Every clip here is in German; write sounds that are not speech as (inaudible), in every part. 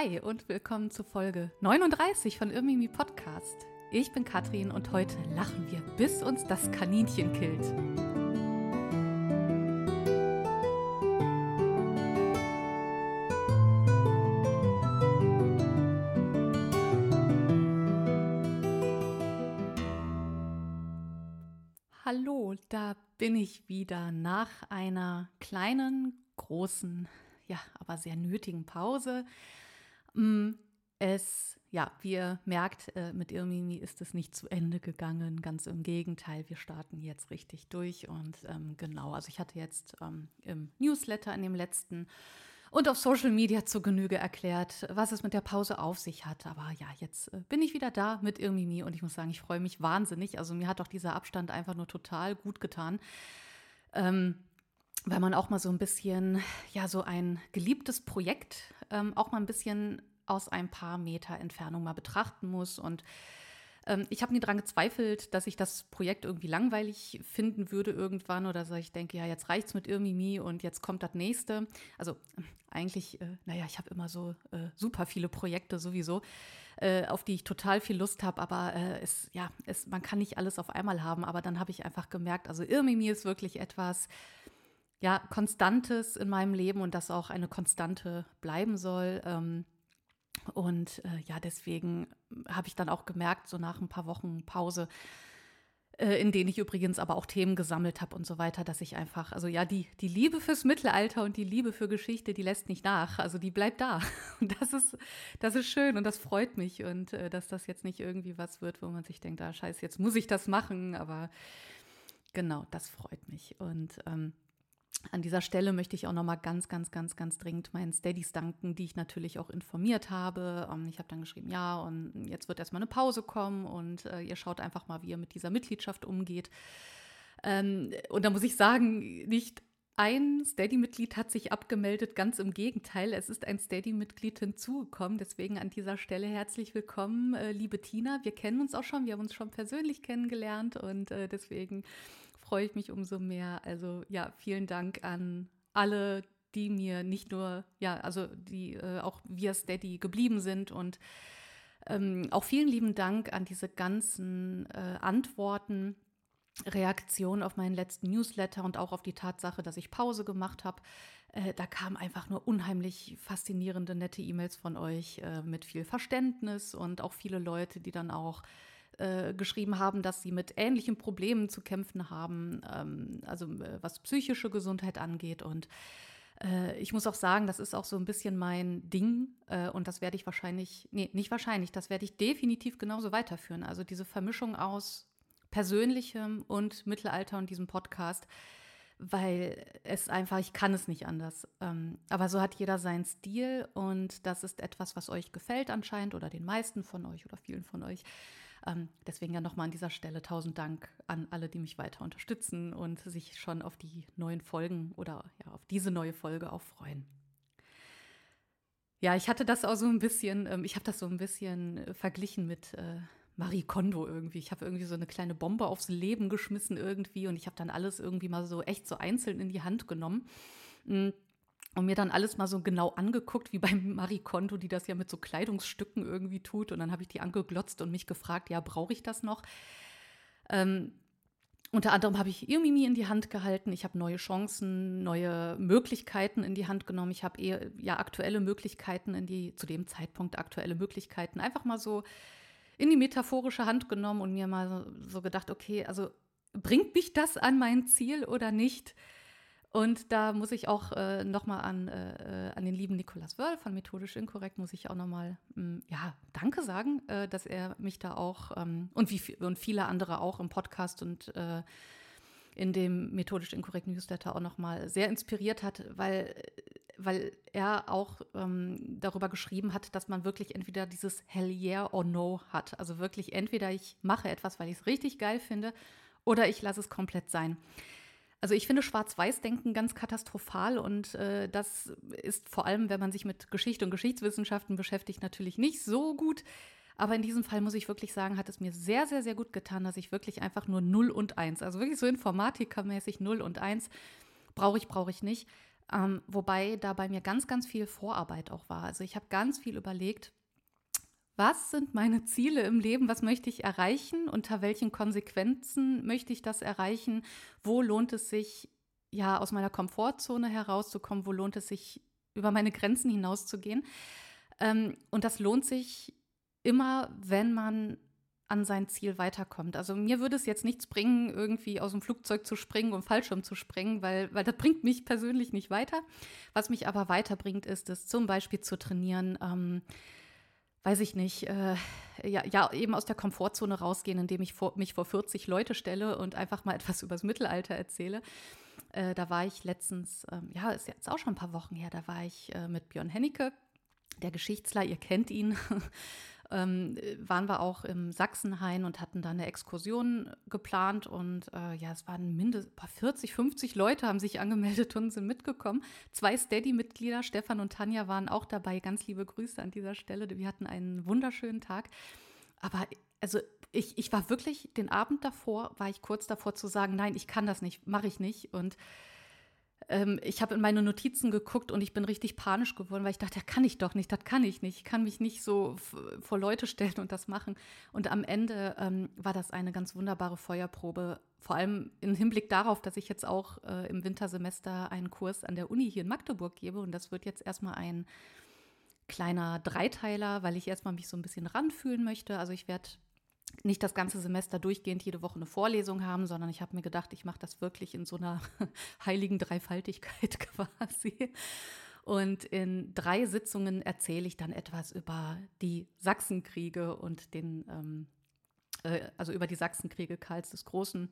Hi und willkommen zu Folge 39 von Irmimi Podcast. Ich bin Katrin und heute lachen wir, bis uns das Kaninchen killt. Hallo, da bin ich wieder nach einer kleinen, großen, ja, aber sehr nötigen Pause. Mm, es, ja, wie ihr merkt, äh, mit Irmimi ist es nicht zu Ende gegangen. Ganz im Gegenteil, wir starten jetzt richtig durch. Und ähm, genau, also ich hatte jetzt ähm, im Newsletter in dem letzten und auf Social Media zur Genüge erklärt, was es mit der Pause auf sich hat. Aber ja, jetzt äh, bin ich wieder da mit Irmimi und ich muss sagen, ich freue mich wahnsinnig. Also mir hat doch dieser Abstand einfach nur total gut getan. Ähm, weil man auch mal so ein bisschen, ja, so ein geliebtes Projekt ähm, auch mal ein bisschen aus ein paar Meter Entfernung mal betrachten muss. Und ähm, ich habe nie daran gezweifelt, dass ich das Projekt irgendwie langweilig finden würde irgendwann oder dass ich denke, ja, jetzt reicht's mit Irmimi und jetzt kommt das nächste. Also eigentlich, äh, naja, ich habe immer so äh, super viele Projekte sowieso, äh, auf die ich total viel Lust habe, aber äh, es, ja, es, man kann nicht alles auf einmal haben. Aber dann habe ich einfach gemerkt, also Irmimi ist wirklich etwas, ja, Konstantes in meinem Leben und das auch eine Konstante bleiben soll. Ähm, und äh, ja, deswegen habe ich dann auch gemerkt, so nach ein paar Wochen Pause, äh, in denen ich übrigens aber auch Themen gesammelt habe und so weiter, dass ich einfach, also ja, die, die Liebe fürs Mittelalter und die Liebe für Geschichte, die lässt nicht nach. Also die bleibt da. (laughs) Und das ist, das ist schön und das freut mich. Und äh, dass das jetzt nicht irgendwie was wird, wo man sich denkt, ah, scheiße, jetzt muss ich das machen. Aber genau, das freut mich. Und ähm, an dieser Stelle möchte ich auch noch mal ganz, ganz, ganz, ganz dringend meinen Steadies danken, die ich natürlich auch informiert habe. Ähm, ich habe dann geschrieben, ja, und jetzt wird erstmal eine Pause kommen und äh, ihr schaut einfach mal, wie ihr mit dieser Mitgliedschaft umgeht. Ähm, und da muss ich sagen, nicht ein Steady-Mitglied hat sich abgemeldet, ganz im Gegenteil. Es ist ein Steady-Mitglied hinzugekommen. Deswegen an dieser Stelle herzlich willkommen, äh, liebe Tina. Wir kennen uns auch schon, wir haben uns schon persönlich kennengelernt und äh, deswegen freue ich mich umso mehr. Also ja, vielen Dank an alle, die mir nicht nur, ja, also die äh, auch via Steady geblieben sind und ähm, auch vielen lieben Dank an diese ganzen äh, Antworten, Reaktionen auf meinen letzten Newsletter und auch auf die Tatsache, dass ich Pause gemacht habe. Äh, da kamen einfach nur unheimlich faszinierende, nette E-Mails von euch äh, mit viel Verständnis und auch viele Leute, die dann auch äh, geschrieben haben, dass sie mit ähnlichen Problemen zu kämpfen haben, ähm, also äh, was psychische Gesundheit angeht. Und äh, ich muss auch sagen, das ist auch so ein bisschen mein Ding äh, und das werde ich wahrscheinlich, nee, nicht wahrscheinlich, das werde ich definitiv genauso weiterführen. Also diese Vermischung aus persönlichem und Mittelalter und diesem Podcast weil es einfach, ich kann es nicht anders. Ähm, aber so hat jeder seinen Stil und das ist etwas, was euch gefällt anscheinend oder den meisten von euch oder vielen von euch. Ähm, deswegen ja nochmal an dieser Stelle tausend Dank an alle, die mich weiter unterstützen und sich schon auf die neuen Folgen oder ja, auf diese neue Folge auch freuen. Ja, ich hatte das auch so ein bisschen, ähm, ich habe das so ein bisschen äh, verglichen mit äh, Marie Kondo irgendwie. Ich habe irgendwie so eine kleine Bombe aufs Leben geschmissen irgendwie und ich habe dann alles irgendwie mal so echt so einzeln in die Hand genommen. Mm, und mir dann alles mal so genau angeguckt, wie bei Marie Kondo, die das ja mit so Kleidungsstücken irgendwie tut. Und dann habe ich die angeglotzt und mich gefragt, ja, brauche ich das noch? Ähm, unter anderem habe ich ihr Mimi in die Hand gehalten. Ich habe neue Chancen, neue Möglichkeiten in die Hand genommen. Ich habe eher ja aktuelle Möglichkeiten in die zu dem Zeitpunkt aktuelle Möglichkeiten einfach mal so in die metaphorische Hand genommen und mir mal so gedacht, okay, also bringt mich das an mein Ziel oder nicht? Und da muss ich auch äh, nochmal an, äh, an den lieben Nikolas Wörl von Methodisch Inkorrekt, muss ich auch nochmal, hm, ja, Danke sagen, äh, dass er mich da auch ähm, und, wie, und viele andere auch im Podcast und äh, in dem Methodisch Inkorrekt Newsletter auch nochmal sehr inspiriert hat, weil, weil er auch ähm, darüber geschrieben hat, dass man wirklich entweder dieses Hell yeah or no hat. Also wirklich entweder ich mache etwas, weil ich es richtig geil finde, oder ich lasse es komplett sein. Also ich finde Schwarz-Weiß-Denken ganz katastrophal und äh, das ist vor allem, wenn man sich mit Geschichte und Geschichtswissenschaften beschäftigt, natürlich nicht so gut. Aber in diesem Fall muss ich wirklich sagen, hat es mir sehr, sehr, sehr gut getan, dass ich wirklich einfach nur 0 und 1, also wirklich so informatikermäßig 0 und 1, brauche ich, brauche ich nicht, Ähm, wobei da bei mir ganz, ganz viel Vorarbeit auch war. Also ich habe ganz viel überlegt, was sind meine Ziele im Leben, was möchte ich erreichen, unter welchen Konsequenzen möchte ich das erreichen, wo lohnt es sich, ja, aus meiner Komfortzone herauszukommen, wo lohnt es sich, über meine Grenzen hinauszugehen. Ähm, und das lohnt sich immer, wenn man an sein Ziel weiterkommt. Also mir würde es jetzt nichts bringen, irgendwie aus dem Flugzeug zu springen und Fallschirm zu springen, weil, weil das (laughs) bringt mich persönlich nicht weiter. Was mich aber weiterbringt, ist es zum Beispiel zu trainieren, ähm, weiß ich nicht, äh, ja, ja, eben aus der Komfortzone rausgehen, indem ich vor, mich vor 40 Leute stelle und einfach mal (laughs) etwas übers Mittelalter erzähle. Äh, da war ich letztens, ähm, ja, ist jetzt auch schon ein paar Wochen her, da war ich äh, mit Björn Hennecke, der Geschichtler, ihr kennt ihn, (laughs) ähm, waren wir auch im Sachsenhain und hatten da eine Exkursion geplant. Und äh, ja, es waren mindestens 40, 50 Leute haben sich angemeldet und sind mitgekommen. Zwei Steady-Mitglieder, Stefan und Tanja, waren auch dabei. Ganz liebe Grüße an dieser Stelle. Wir hatten einen wunderschönen Tag. Aber also ich, ich war wirklich den Abend davor, war ich kurz davor zu sagen, nein, ich kann das nicht, mache ich nicht. Und ähm, ich habe in meine Notizen geguckt und ich bin richtig panisch geworden, weil ich dachte, das kann ich doch nicht, das kann ich nicht. Ich kann mich nicht so vor Leute stellen und das machen. Und am Ende ähm, war das eine ganz wunderbare Feuerprobe, vor allem im Hinblick darauf, dass ich jetzt auch äh, im Wintersemester einen Kurs an der Uni hier in Magdeburg gebe. Und das wird jetzt erstmal ein kleiner Dreiteiler, weil ich erstmal mich so ein bisschen ranfühlen möchte. Also ich werde nicht das ganze Semester durchgehend jede Woche eine Vorlesung haben, sondern ich habe mir gedacht, ich mache das wirklich in so einer (laughs) heiligen Dreifaltigkeit (laughs) quasi. Und in drei Sitzungen erzähle ich dann etwas über die Sachsenkriege und den, ähm, äh, also über die Sachsenkriege Karls des Großen.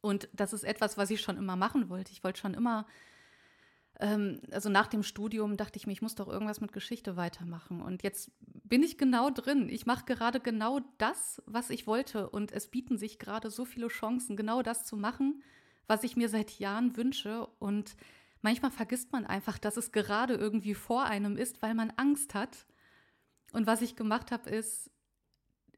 Und das ist etwas, was ich schon immer machen wollte. Ich wollte schon immer ähm, also nach dem Studium dachte ich mir, ich muss doch irgendwas mit Geschichte weitermachen. Und jetzt bin ich genau drin. Ich mache gerade genau das, was ich wollte. Und es bieten sich gerade so viele Chancen, genau das zu machen, was ich mir seit Jahren wünsche. Und manchmal vergisst man einfach, dass es gerade irgendwie vor einem ist, weil man Angst hat. Und was ich gemacht habe, ist,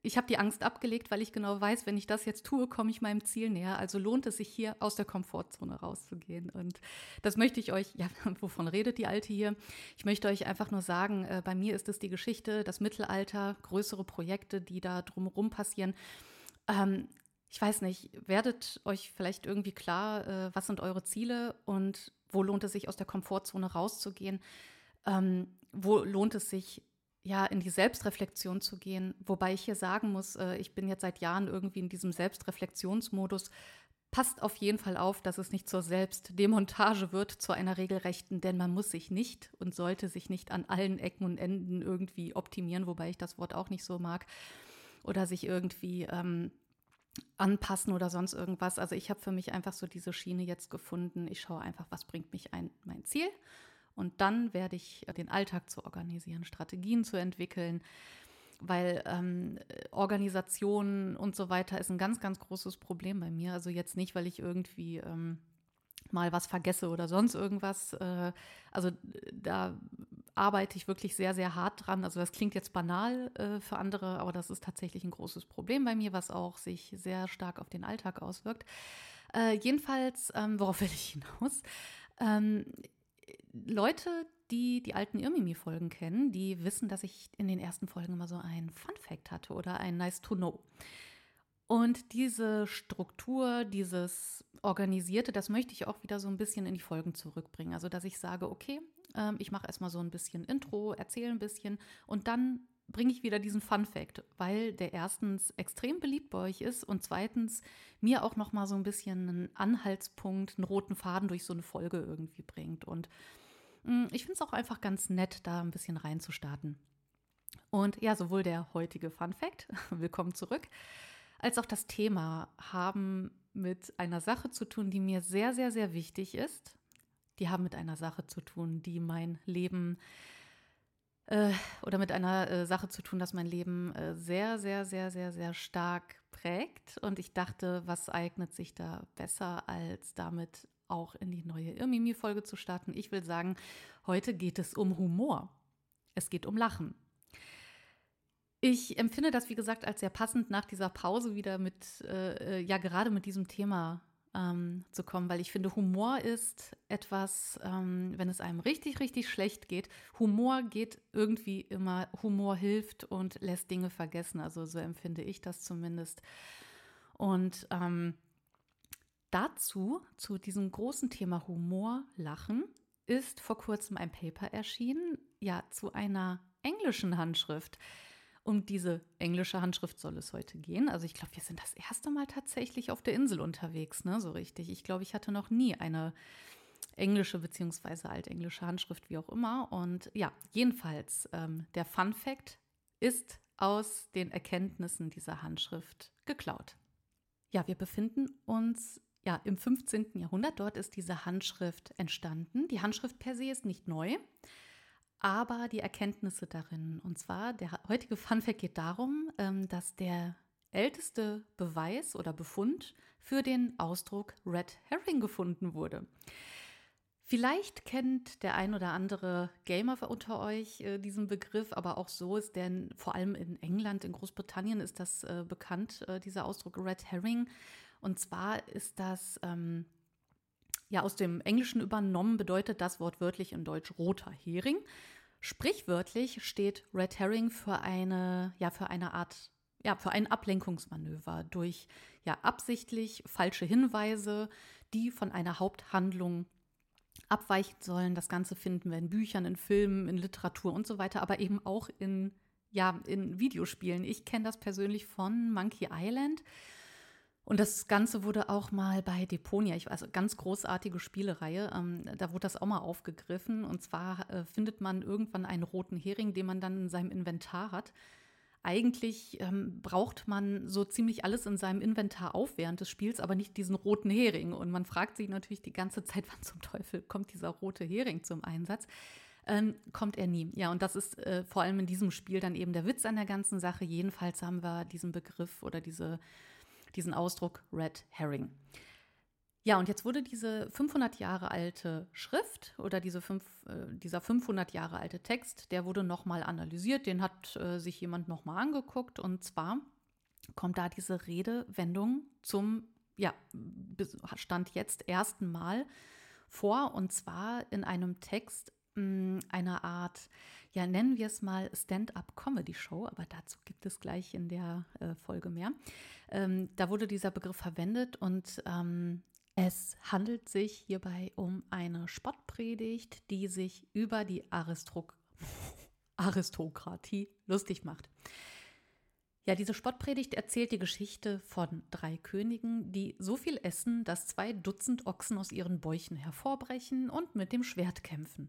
ich habe die Angst abgelegt, weil ich genau weiß, wenn ich das jetzt tue, komme ich meinem Ziel näher. Also lohnt es sich hier aus der Komfortzone rauszugehen. Und das möchte ich euch, (laughs) ja, wovon redet die Alte hier? Ich möchte euch einfach nur sagen, äh, bei mir ist es die Geschichte, das Mittelalter, größere Projekte, die da drumherum passieren. Ähm, ich weiß nicht, werdet euch vielleicht irgendwie klar, äh, was sind eure Ziele und wo lohnt es sich aus der Komfortzone rauszugehen? Ähm, wo lohnt es sich ja, in die Selbstreflexion zu gehen. Wobei ich hier sagen muss, äh, ich bin jetzt seit Jahren irgendwie in diesem Selbstreflexionsmodus. Passt auf jeden Fall auf, dass es nicht zur Selbstdemontage wird, zu einer regelrechten, denn man muss sich nicht und sollte sich nicht an allen Ecken und Enden irgendwie optimieren, wobei ich das Wort auch nicht so mag, oder sich irgendwie ähm, anpassen oder sonst irgendwas. Also ich habe für mich einfach so diese Schiene jetzt gefunden. Ich schaue einfach, was bringt mich ein mein Ziel und dann werde ich den Alltag zu organisieren, Strategien zu entwickeln, weil ähm, Organisation und so weiter ist ein ganz, ganz großes Problem bei mir. Also jetzt nicht, weil ich irgendwie ähm, mal was vergesse oder sonst irgendwas. Äh, also da arbeite ich wirklich sehr, sehr hart dran. Also das klingt jetzt banal äh, für andere, aber das ist tatsächlich ein großes Problem bei mir, was auch sich sehr stark auf den Alltag auswirkt. Äh, jedenfalls, ähm, worauf will ich hinaus? Ähm, Leute, die die alten Irmimi-Folgen kennen, die wissen, dass ich in den ersten Folgen immer so ein Fun-Fact hatte oder ein Nice to Know. Und diese Struktur, dieses Organisierte, das möchte ich auch wieder so ein bisschen in die Folgen zurückbringen. Also, dass ich sage, okay, äh, ich mache erstmal so ein bisschen Intro, erzähle ein bisschen und dann bringe ich wieder diesen Fun Fact, weil der erstens extrem beliebt bei euch ist und zweitens mir auch noch mal so ein bisschen einen Anhaltspunkt, einen roten Faden durch so eine Folge irgendwie bringt und ich finde es auch einfach ganz nett, da ein bisschen reinzustarten. Und ja, sowohl der heutige Fun Fact, (laughs) willkommen zurück, als auch das Thema haben mit einer Sache zu tun, die mir sehr, sehr, sehr wichtig ist. Die haben mit einer Sache zu tun, die mein Leben äh, oder mit einer äh, Sache zu tun, dass mein Leben äh, sehr, sehr, sehr, sehr, sehr stark prägt. Und ich dachte, was eignet sich da besser, als damit auch in die neue Irmimi-Folge zu starten. Ich will sagen, heute geht es um Humor. Es geht um Lachen. Ich empfinde das, wie gesagt, als sehr passend nach dieser Pause wieder mit, äh, äh ja, gerade mit diesem Thema ähm, zu kommen, weil ich finde, Humor ist etwas, ähm, wenn es einem richtig, richtig schlecht geht. Humor geht irgendwie immer, Humor hilft und lässt Dinge vergessen. Also so empfinde ich das zumindest. Und ähm, dazu, zu diesem großen Thema Humor, Lachen, ist vor kurzem ein Paper erschienen, ja, zu einer englischen Handschrift. Um diese englische Handschrift soll es heute gehen. Also ich glaube, wir sind das erste Mal tatsächlich auf der Insel unterwegs, ne? So richtig. Ich glaube, ich hatte noch nie eine englische bzw. altenglische Handschrift, wie auch immer. Und ja, jedenfalls, ähm, der Fun Fact ist aus den Erkenntnissen dieser Handschrift geklaut. Ja, wir befinden uns ja im 15. Jahrhundert. Dort ist diese Handschrift entstanden. Die Handschrift per se ist nicht neu aber die Erkenntnisse darin. Und zwar, der heutige Funfact geht darum, ähm, dass der älteste Beweis oder Befund für den Ausdruck Red Herring gefunden wurde. Vielleicht kennt der ein oder andere Gamer unter euch äh, diesen Begriff, aber auch so ist der vor allem in England, in Großbritannien ist das äh, bekannt, äh, dieser Ausdruck Red Herring. Und zwar ist das ähm, ja aus dem Englischen übernommen, bedeutet das wortwörtlich in Deutsch roter Hering. Sprichwörtlich steht Red Herring für eine, ja, für eine Art, ja, für ein Ablenkungsmanöver durch ja absichtlich falsche Hinweise, die von einer Haupthandlung abweichen sollen. Das Ganze finden wir in Büchern, in Filmen, in Literatur und so weiter, aber eben auch in, ja, in Videospielen. Ich kenne das persönlich von Monkey Island. Und das Ganze wurde auch mal bei Deponia, ich weiß, ganz großartige Spielereihe, ähm, da wurde das auch mal aufgegriffen. Und zwar äh, findet man irgendwann einen roten Hering, den man dann in seinem Inventar hat. Eigentlich ähm, braucht man so ziemlich alles in seinem Inventar auf während des Spiels, aber nicht diesen roten Hering. Und man fragt sich natürlich die ganze Zeit, (laughs) wann zum Teufel kommt dieser rote Hering zum Einsatz. Ähm, kommt er nie. Ja, und das ist äh, vor allem in diesem Spiel dann eben der Witz an der ganzen Sache. Jedenfalls haben wir diesen Begriff oder diese diesen Ausdruck Red Herring. Ja, und jetzt wurde diese 500 Jahre alte Schrift oder diese fünf, äh, dieser 500 Jahre alte Text, der wurde nochmal analysiert, den hat äh, sich jemand nochmal angeguckt und zwar kommt da diese Redewendung zum, ja, Stand jetzt ersten Mal vor und zwar in einem Text mh, einer Art, ja, nennen wir es mal Stand-up-Comedy-Show, aber dazu gibt es gleich in der äh, Folge mehr. Ähm, da wurde dieser Begriff verwendet und ähm, es handelt sich hierbei um eine Spottpredigt, die sich über die Aristro Aristokratie lustig macht. Ja, diese Spottpredigt erzählt die Geschichte von drei Königen, die so viel essen, dass zwei Dutzend Ochsen aus ihren Bäuchen hervorbrechen und mit dem Schwert kämpfen.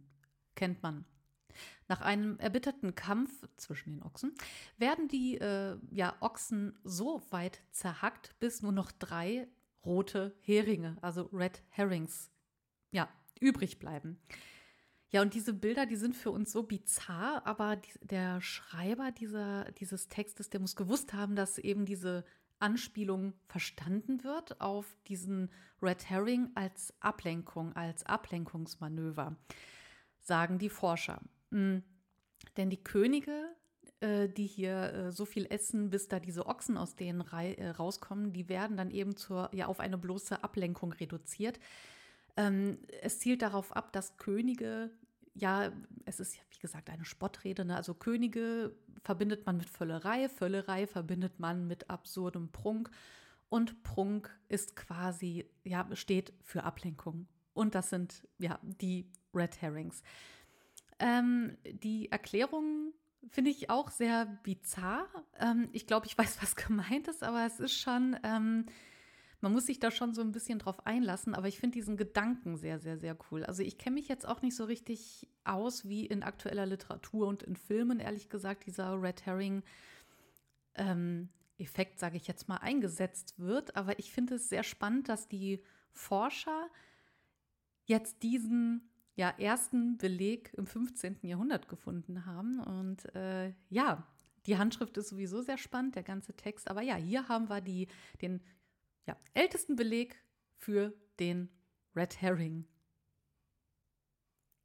Kennt man nach einem erbitterten Kampf zwischen den Ochsen werden die äh, ja, Ochsen so weit zerhackt, bis nur noch drei rote Heringe, also Red Herrings, ja, übrig bleiben. Ja, und diese Bilder, die sind für uns so bizarr, aber die, der Schreiber dieser, dieses Textes, der muss gewusst haben, dass eben diese Anspielung verstanden wird auf diesen Red Herring als Ablenkung, als Ablenkungsmanöver, sagen die Forscher. Mhm. Denn die Könige, äh, die hier äh, so viel essen, bis da diese Ochsen aus denen äh, rauskommen, die werden dann eben zur, ja, auf eine bloße Ablenkung reduziert. Ähm, es zielt darauf ab, dass Könige, ja, es ist ja wie gesagt eine Spottrede, ne? also Könige verbindet man mit Völlerei, Völlerei verbindet man mit absurdem Prunk und Prunk ist quasi, ja, steht für Ablenkung. Und das sind ja die Red Herrings. Ähm, die Erklärung finde ich auch sehr bizarr. Ähm, ich glaube, ich weiß, (laughs) was gemeint ist, aber es ist schon, ähm, man muss sich da schon so ein bisschen drauf einlassen. Aber ich finde diesen Gedanken sehr, sehr, sehr cool. Also ich kenne mich jetzt auch nicht so richtig aus, wie in aktueller Literatur und in Filmen, ehrlich gesagt, dieser Red Herring. Ähm, Effekt, sage ich jetzt mal, eingesetzt wird. Aber ich finde es sehr spannend, dass die Forscher jetzt diesen ja, ersten Beleg im 15. Jahrhundert gefunden haben. Und äh, ja, die Handschrift ist sowieso sehr spannend, der ganze Text. Aber ja, hier haben wir die, den ja, ältesten Beleg für den Red Herring.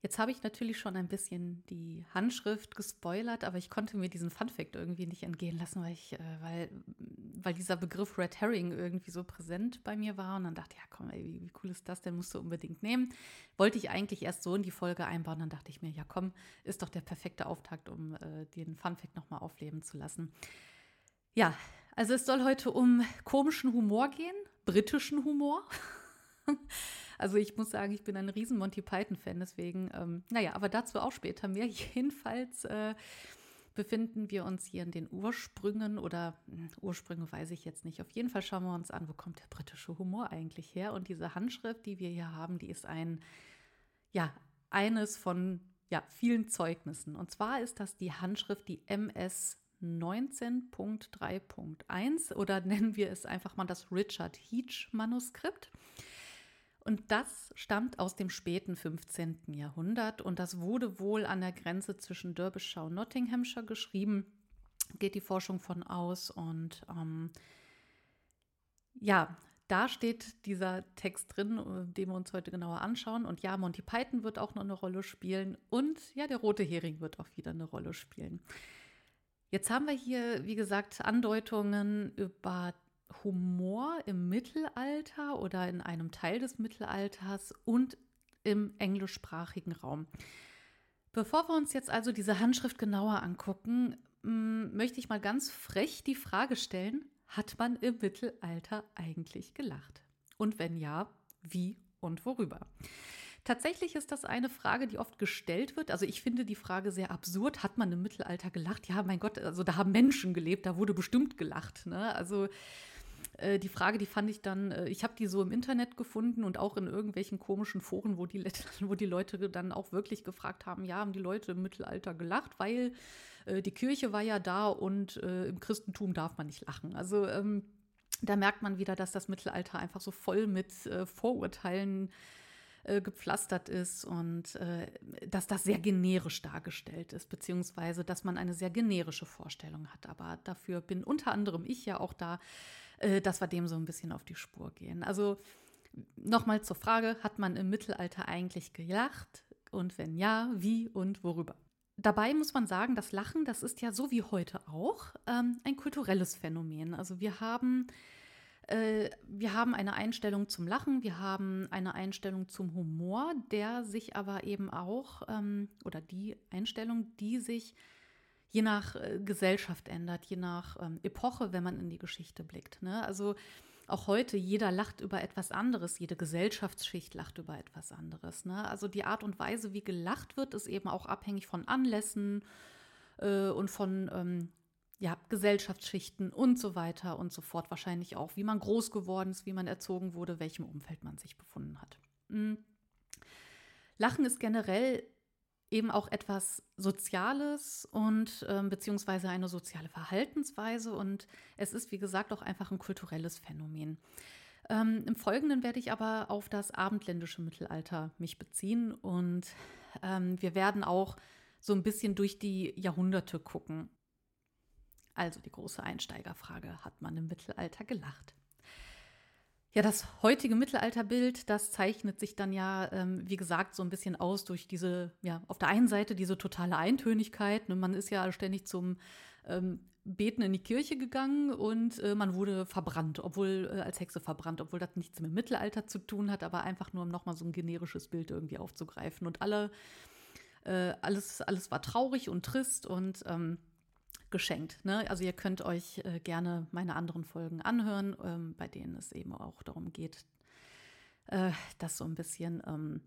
Jetzt habe ich natürlich schon ein bisschen die Handschrift gespoilert, aber ich konnte mir diesen Funfact irgendwie nicht entgehen lassen, weil, ich, äh, weil weil dieser Begriff Red Herring irgendwie so präsent bei mir war. Und dann dachte ich, ja komm, ey, wie, wie cool ist das denn? Musst du unbedingt nehmen. Wollte ich eigentlich erst so in die Folge einbauen. Dann dachte ich mir, ja komm, ist doch der perfekte Auftakt, um äh, den Funfact nochmal aufleben zu lassen. Ja, also es soll heute um komischen Humor gehen, britischen Humor. (laughs) (laughs) Also ich muss sagen, ich bin ein riesen Monty Python-Fan, deswegen, ähm, naja, aber dazu auch später mehr. (laughs) Jedenfalls äh, befinden wir uns hier in den Ursprüngen oder mh, hm, Ursprünge weiß ich jetzt nicht. Auf jeden Fall schauen wir uns an, wo kommt der britische Humor eigentlich her? Und diese Handschrift, die wir hier haben, die ist ein, ja, eines von ja, vielen Zeugnissen. Und zwar ist das die Handschrift, die MS 19.3.1 oder nennen wir es einfach mal das Richard Heach Manuskript. Und das stammt aus dem späten 15. Jahrhundert und das wurde wohl an der Grenze zwischen Derbyshire und Nottinghamshire geschrieben, geht die Forschung von aus. Und ähm, ja, da steht dieser Text drin, äh, den wir uns heute genauer anschauen. Und ja, Monty Python wird auch noch eine Rolle spielen und ja, der rote Hering wird auch wieder eine Rolle spielen. Jetzt haben wir hier, wie gesagt, Andeutungen über Humor im Mittelalter oder in einem Teil des Mittelalters und im englischsprachigen Raum. Bevor wir uns jetzt also diese Handschrift genauer angucken, mm, möchte ich mal ganz frech die Frage stellen, hat man im Mittelalter eigentlich gelacht? Und wenn ja, wie und worüber? Tatsächlich ist das eine Frage, die oft gestellt wird. Also ich finde die Frage sehr absurd. Hat man im Mittelalter gelacht? Ja, mein Gott, also da haben Menschen gelebt, da wurde bestimmt gelacht. Ne? Also äh, die Frage, die fand ich dann, äh, ich habe die so im Internet gefunden und auch in irgendwelchen komischen Foren, wo die, (laughs) wo die Leute dann auch wirklich gefragt haben, ja, haben die Leute im Mittelalter gelacht, weil äh, die Kirche war ja da und äh, im Christentum darf man nicht lachen. Also ähm, da merkt man wieder, dass das Mittelalter einfach so voll mit äh, Vorurteilen gepflastert ist und dass das sehr generisch dargestellt ist, beziehungsweise dass man eine sehr generische Vorstellung hat. Aber dafür bin unter anderem ich ja auch da, äh, dass wir dem so ein bisschen auf die Spur gehen. Also nochmal zur Frage, hat man im Mittelalter eigentlich gelacht? Und wenn ja, wie und worüber? Dabei muss man sagen, das Lachen, das ist ja so wie heute auch ähm, ein kulturelles Phänomen. Also wir haben, äh, wir haben eine Einstellung zum Lachen, wir haben eine Einstellung zum Humor, der sich aber eben auch, ähm, oder die Einstellung, die sich je nach äh, Gesellschaft ändert, je nach ähm, Epoche, wenn man in die Geschichte blickt. Ne? Also auch heute, jeder lacht über etwas anderes, jede Gesellschaftsschicht lacht über etwas anderes. Ne? Also die Art und Weise, wie gelacht wird, ist eben auch abhängig von Anlässen äh, und von ähm, ja, Gesellschaftsschichten und so weiter und so fort. Wahrscheinlich auch, wie man groß geworden ist, wie man erzogen wurde, welchem Umfeld man sich befunden hat. Mhm. Lachen ist generell eben auch etwas Soziales und ähm, beziehungsweise eine soziale Verhaltensweise und es ist, wie gesagt, auch einfach ein kulturelles Phänomen. Ähm, Im Folgenden werde ich aber auf das abendländische Mittelalter mich beziehen und ähm, wir werden auch so ein bisschen durch die Jahrhunderte gucken. Also die große Einsteigerfrage, hat man im Mittelalter gelacht? Ja, das heutige Mittelalterbild, das zeichnet sich dann ja, ähm, wie gesagt, so ein bisschen aus durch diese, ja, auf der einen Seite diese totale Eintönigkeit. Ne? Man ist ja ständig zum ähm, Beten in die Kirche gegangen und äh, man wurde verbrannt, obwohl äh, als Hexe verbrannt, obwohl das nichts mit Mittelalter zu tun hat, aber einfach nur um nochmal so ein generisches Bild irgendwie aufzugreifen. Und alle, äh, alles, alles war traurig und trist und ähm, geschenkt. Ne? Also ihr könnt euch äh, gerne meine anderen Folgen anhören, ähm, bei denen es eben auch darum geht, äh, das so ein bisschen ähm,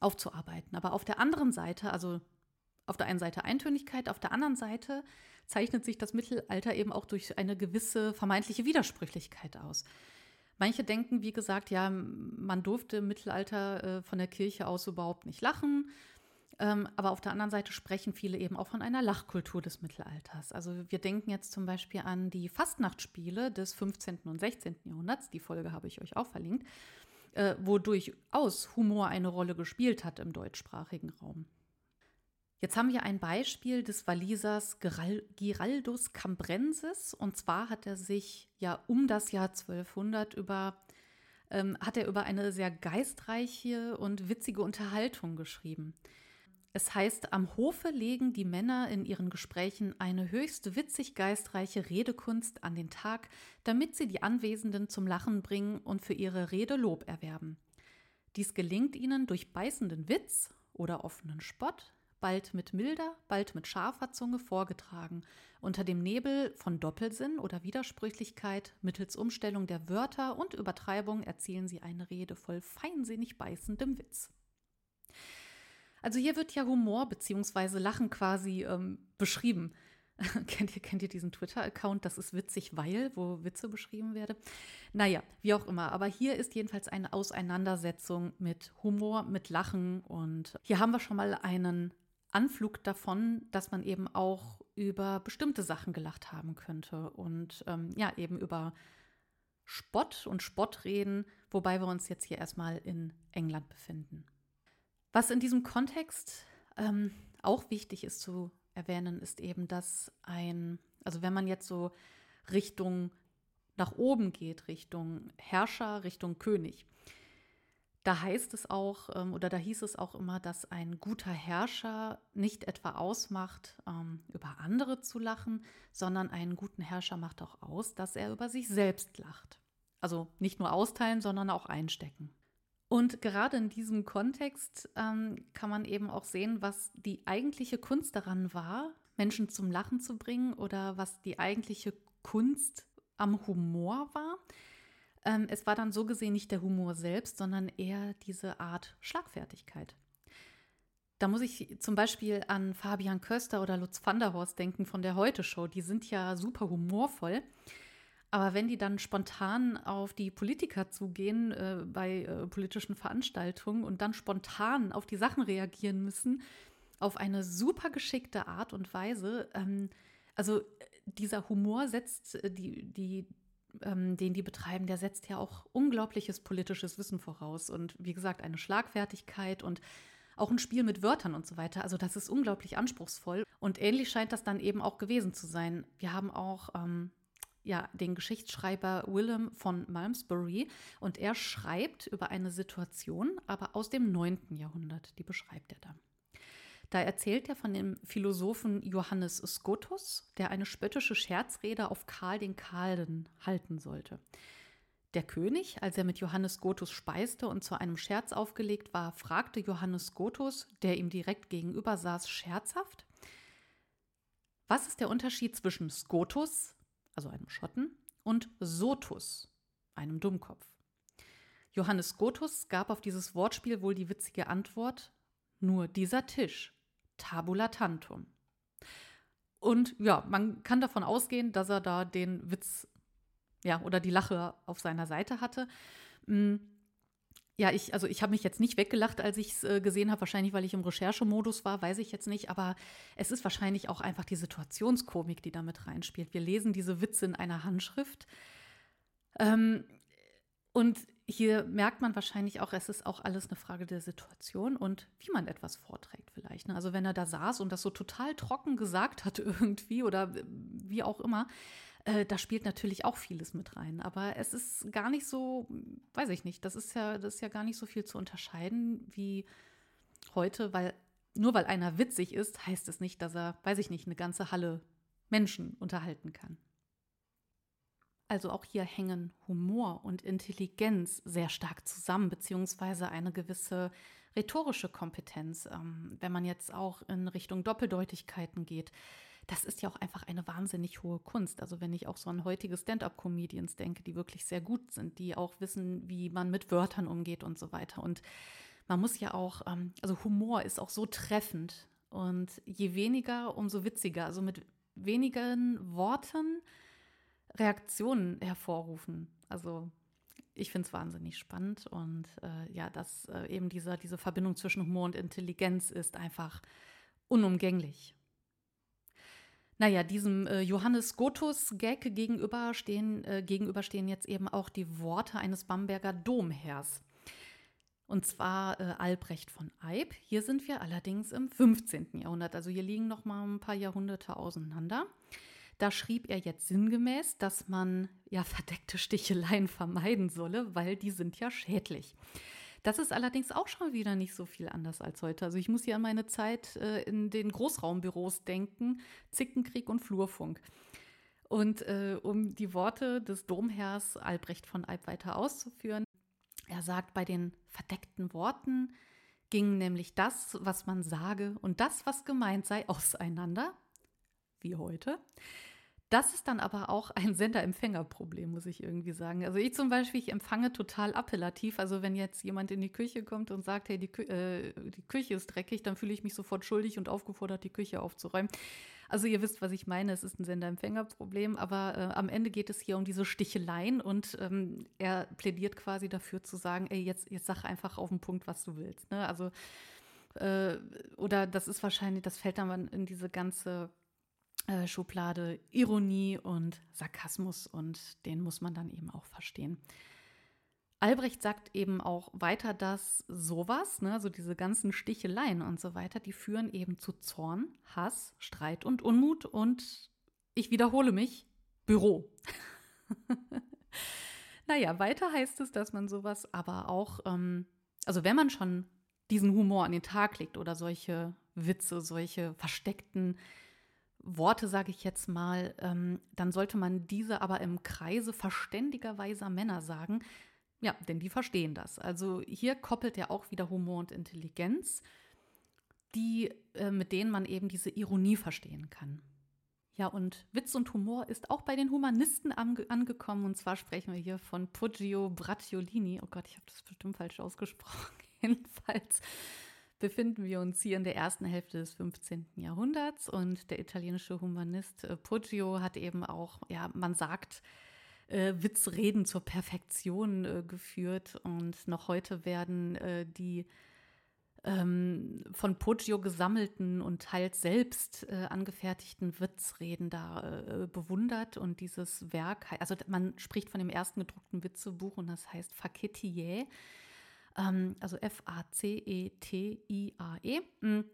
aufzuarbeiten. Aber auf der anderen Seite, also auf der einen Seite Eintönigkeit, auf der anderen Seite zeichnet sich das Mittelalter eben auch durch eine gewisse vermeintliche Widersprüchlichkeit aus. Manche denken, wie gesagt, ja, man durfte im Mittelalter äh, von der Kirche aus überhaupt nicht lachen. Ähm, aber auf der anderen Seite sprechen viele eben auch von einer Lachkultur des Mittelalters. Also wir denken jetzt zum Beispiel an die Fastnachtspiele des 15. und 16. Jahrhunderts. Die Folge habe ich euch auch verlinkt, äh, wo durchaus Humor eine Rolle gespielt hat im deutschsprachigen Raum. Jetzt haben wir ein Beispiel des Walisers Giraldus Cambrensis. Und zwar hat er sich ja um das Jahr 1200 über ähm, hat er über eine sehr geistreiche und witzige Unterhaltung geschrieben. Es heißt, am Hofe legen die Männer in ihren Gesprächen eine höchst witzig geistreiche Redekunst an den Tag, damit sie die Anwesenden zum Lachen bringen und für ihre Rede Lob erwerben. Dies gelingt ihnen durch beißenden Witz oder offenen Spott, bald mit milder, bald mit scharfer Zunge vorgetragen, unter dem Nebel von Doppelsinn oder Widersprüchlichkeit, mittels Umstellung der Wörter und Übertreibung erzielen sie eine Rede voll feinsinnig beißendem Witz. Also hier wird ja Humor bzw. Lachen quasi ähm, beschrieben. (laughs) kennt, ihr, kennt ihr diesen Twitter-Account? Das ist witzig, weil, wo Witze beschrieben werden. Naja, wie auch immer. Aber hier ist jedenfalls eine Auseinandersetzung mit Humor, mit Lachen. Und hier haben wir schon mal einen Anflug davon, dass man eben auch über bestimmte Sachen gelacht haben könnte und ähm, ja, eben über Spott und Spottreden, wobei wir uns jetzt hier erstmal in England befinden. Was in diesem Kontext ähm, auch wichtig ist zu erwähnen, ist eben, dass ein, also wenn man jetzt so Richtung nach oben geht, Richtung Herrscher, Richtung König, da heißt es auch, ähm, oder da hieß es auch immer, dass ein guter Herrscher nicht etwa ausmacht, ähm, über andere zu lachen, sondern einen guten Herrscher macht auch aus, dass er über sich selbst lacht. Also nicht nur austeilen, sondern auch einstecken. Und gerade in diesem Kontext ähm, kann man eben auch sehen, was die eigentliche Kunst daran war, Menschen zum Lachen zu bringen oder was die eigentliche Kunst am Humor war. Ähm, es war dann so gesehen nicht der Humor selbst, sondern eher diese Art Schlagfertigkeit. Da muss ich zum Beispiel an Fabian Köster oder Lutz van der Horst denken von der Heute-Show. Die sind ja super humorvoll. Aber wenn die dann spontan auf die Politiker zugehen äh, bei äh, politischen Veranstaltungen und dann spontan auf die Sachen reagieren müssen, auf eine super geschickte Art und Weise, ähm, also dieser Humor setzt äh, die, die, ähm, den die betreiben, der setzt ja auch unglaubliches politisches Wissen voraus und wie gesagt eine Schlagfertigkeit und auch ein Spiel mit Wörtern und so weiter. Also das ist unglaublich anspruchsvoll und ähnlich scheint das dann eben auch gewesen zu sein. Wir haben auch ähm, ja, den Geschichtsschreiber Willem von Malmesbury und er schreibt über eine Situation, aber aus dem 9. Jahrhundert, die beschreibt er da. Da erzählt er von dem Philosophen Johannes Scotus, der eine spöttische Scherzrede auf Karl den Kahlen halten sollte. Der König, als er mit Johannes Scotus speiste und zu einem Scherz aufgelegt war, fragte Johannes Scotus, der ihm direkt gegenüber saß, scherzhaft: Was ist der Unterschied zwischen Scotus, also einem Schotten, und Sotus, einem Dummkopf? Johannes Scotus gab auf dieses Wortspiel wohl die witzige Antwort: Nur dieser Tisch. Tabula tantum. Und ja, man kann davon ausgehen, dass er da den Witz, ja, oder die Lache auf seiner Seite hatte. Ja, ich, also ich habe mich jetzt nicht weggelacht, als ich es äh, gesehen habe. Wahrscheinlich, weil ich im Recherchemodus war, weiß ich jetzt nicht. Aber es ist wahrscheinlich auch einfach die Situationskomik, die damit reinspielt. Wir lesen diese Witze in einer Handschrift. Ähm, und hier merkt man wahrscheinlich auch, es ist auch alles eine Frage der Situation und wie man etwas vorträgt vielleicht. Ne? Also wenn er da saß und das so total trocken gesagt hat (laughs) irgendwie oder wie auch immer, äh, da spielt natürlich auch vieles mit rein. Aber es ist gar nicht so, weiß ich nicht, das ist ja, das ist ja gar nicht so viel zu unterscheiden wie heute, weil nur weil einer witzig ist, heißt es nicht, dass er, weiß ich nicht, eine ganze Halle Menschen unterhalten kann. Also auch hier hängen Humor und Intelligenz sehr stark zusammen, beziehungsweise eine gewisse rhetorische Kompetenz. Ähm, wenn man jetzt auch in Richtung Doppeldeutigkeiten geht, das ist ja auch einfach eine wahnsinnig hohe Kunst. Also wenn ich auch so an heutige Stand-up-Comedians denke, die wirklich sehr gut sind, die auch wissen, wie man mit Wörtern umgeht und so weiter. Und man muss ja auch, ähm, also Humor ist auch so treffend und je weniger, umso witziger. Also mit wenigen Worten Reaktionen hervorrufen. Also ich finde es wahnsinnig spannend und äh, ja, dass äh, eben dieser, diese Verbindung zwischen Humor und Intelligenz ist einfach unumgänglich. Naja, diesem äh, Johannes Gotus-Gag gegenüberstehen, äh, gegenüberstehen jetzt eben auch die Worte eines Bamberger Domherrs. Und zwar äh, Albrecht von Eyb. Hier sind wir allerdings im 15. Jahrhundert. Also hier liegen noch mal ein paar Jahrhunderte auseinander. Da schrieb er jetzt sinngemäß, dass man ja verdeckte Sticheleien vermeiden solle, weil die sind ja schädlich. Das ist allerdings auch schon wieder nicht so viel anders als heute. Also ich muss hier an meine Zeit äh, in den Großraumbüros denken, Zickenkrieg und Flurfunk. Und äh, um die Worte des Domherrs Albrecht von Alb weiter auszuführen, er sagt, bei den verdeckten Worten ging nämlich das, was man sage und das, was gemeint sei, auseinander, wie heute. Das ist dann aber auch ein Sender-Empfänger-Problem, muss ich irgendwie sagen. Also ich zum Beispiel, ich empfange total appellativ. Also wenn jetzt jemand in die Küche kommt und sagt, hey, die, Kü äh, die Küche ist dreckig, dann fühle ich mich sofort schuldig und aufgefordert, die Küche aufzuräumen. Also ihr wisst, was ich meine. Es ist ein Sender-Empfänger-Problem, aber äh, am Ende geht es hier um diese Sticheleien und ähm, er plädiert quasi dafür zu sagen, ey, jetzt, jetzt sag einfach auf den Punkt, was du willst. Ne? Also äh, oder das ist wahrscheinlich, das fällt dann in diese ganze Schublade Ironie und Sarkasmus und den muss man dann eben auch verstehen. Albrecht sagt eben auch weiter, dass sowas, ne, also diese ganzen Sticheleien und so weiter, die führen eben zu Zorn, Hass, Streit und Unmut und ich wiederhole mich, Büro. (laughs) naja, weiter heißt es, dass man sowas aber auch, ähm, also wenn man schon diesen Humor an den Tag legt oder solche Witze, solche versteckten Worte, sage ich jetzt mal, ähm, dann sollte man diese aber im Kreise verständiger weiser Männer sagen. Ja, denn die verstehen das. Also hier koppelt er auch wieder Humor und Intelligenz, die, äh, mit denen man eben diese Ironie verstehen kann. Ja, und Witz und Humor ist auch bei den Humanisten ange angekommen. Und zwar sprechen wir hier von Poggio Bracciolini. Oh Gott, ich habe das bestimmt falsch ausgesprochen. (laughs) Jedenfalls befinden wir uns hier in der ersten Hälfte des 15. Jahrhunderts und der italienische Humanist äh, Poggio hat eben auch, ja, man sagt, äh, Witzreden zur Perfektion äh, geführt und noch heute werden äh, die ähm, von Poggio gesammelten und teils selbst äh, angefertigten Witzreden da äh, bewundert und dieses Werk, also man spricht von dem ersten gedruckten Witzebuch und das heißt Facetier ähm, also F-A-C-E-T-I-A-E. -E. Hm,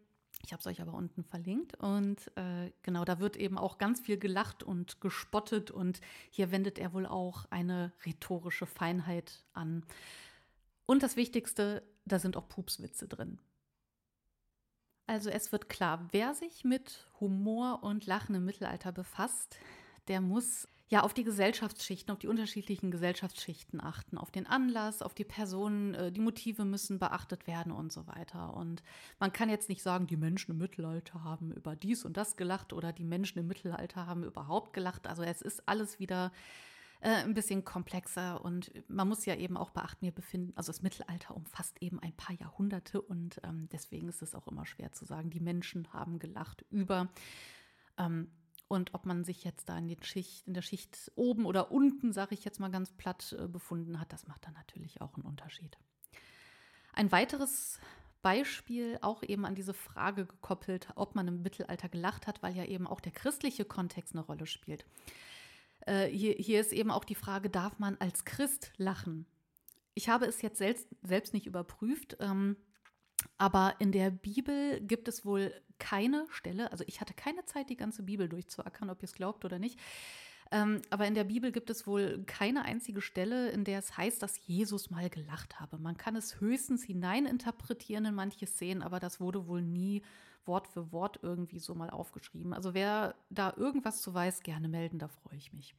ich habe es euch aber unten verlinkt. Und äh, genau, da wird eben auch ganz viel gelacht und gespottet. Und hier wendet er wohl auch eine rhetorische Feinheit an. Und das Wichtigste, da sind auch Pupswitze drin. Also es wird klar, wer sich mit Humor und Lachen im Mittelalter befasst, der muss ja auf die Gesellschaftsschichten, auf die unterschiedlichen Gesellschaftsschichten achten, auf den Anlass, auf die Personen, äh, die Motive müssen beachtet werden und so weiter. Und man kann jetzt nicht sagen, die Menschen im Mittelalter haben über dies und das gelacht oder die Menschen im Mittelalter haben überhaupt gelacht. Also es ist alles wieder äh, ein bisschen komplexer und man muss ja eben auch beachten, wir befinden, also das Mittelalter umfasst eben ein paar Jahrhunderte und ähm, deswegen ist es auch immer schwer zu sagen, die Menschen haben gelacht über. Ähm, und ob man sich jetzt da in, Schicht, in der Schicht oben oder unten, sage ich jetzt mal ganz platt, äh, befunden hat, das macht dann natürlich auch einen Unterschied. Ein weiteres Beispiel, auch eben an diese Frage gekoppelt, ob man im Mittelalter gelacht hat, weil ja eben auch der christliche Kontext eine Rolle spielt. Äh, hier, hier ist eben auch die Frage, darf man als Christ lachen? Ich habe es jetzt selbst, selbst nicht überprüft. Ähm, aber in der Bibel gibt es wohl keine Stelle, also ich hatte keine Zeit, die ganze Bibel durchzuackern, ob ihr es glaubt oder nicht. Ähm, aber in der Bibel gibt es wohl keine einzige Stelle, in der es heißt, dass Jesus mal gelacht habe. Man kann es höchstens hineininterpretieren in manche Szenen, aber das wurde wohl nie Wort für Wort irgendwie so mal aufgeschrieben. Also wer da irgendwas zu weiß, gerne melden, da freue ich mich.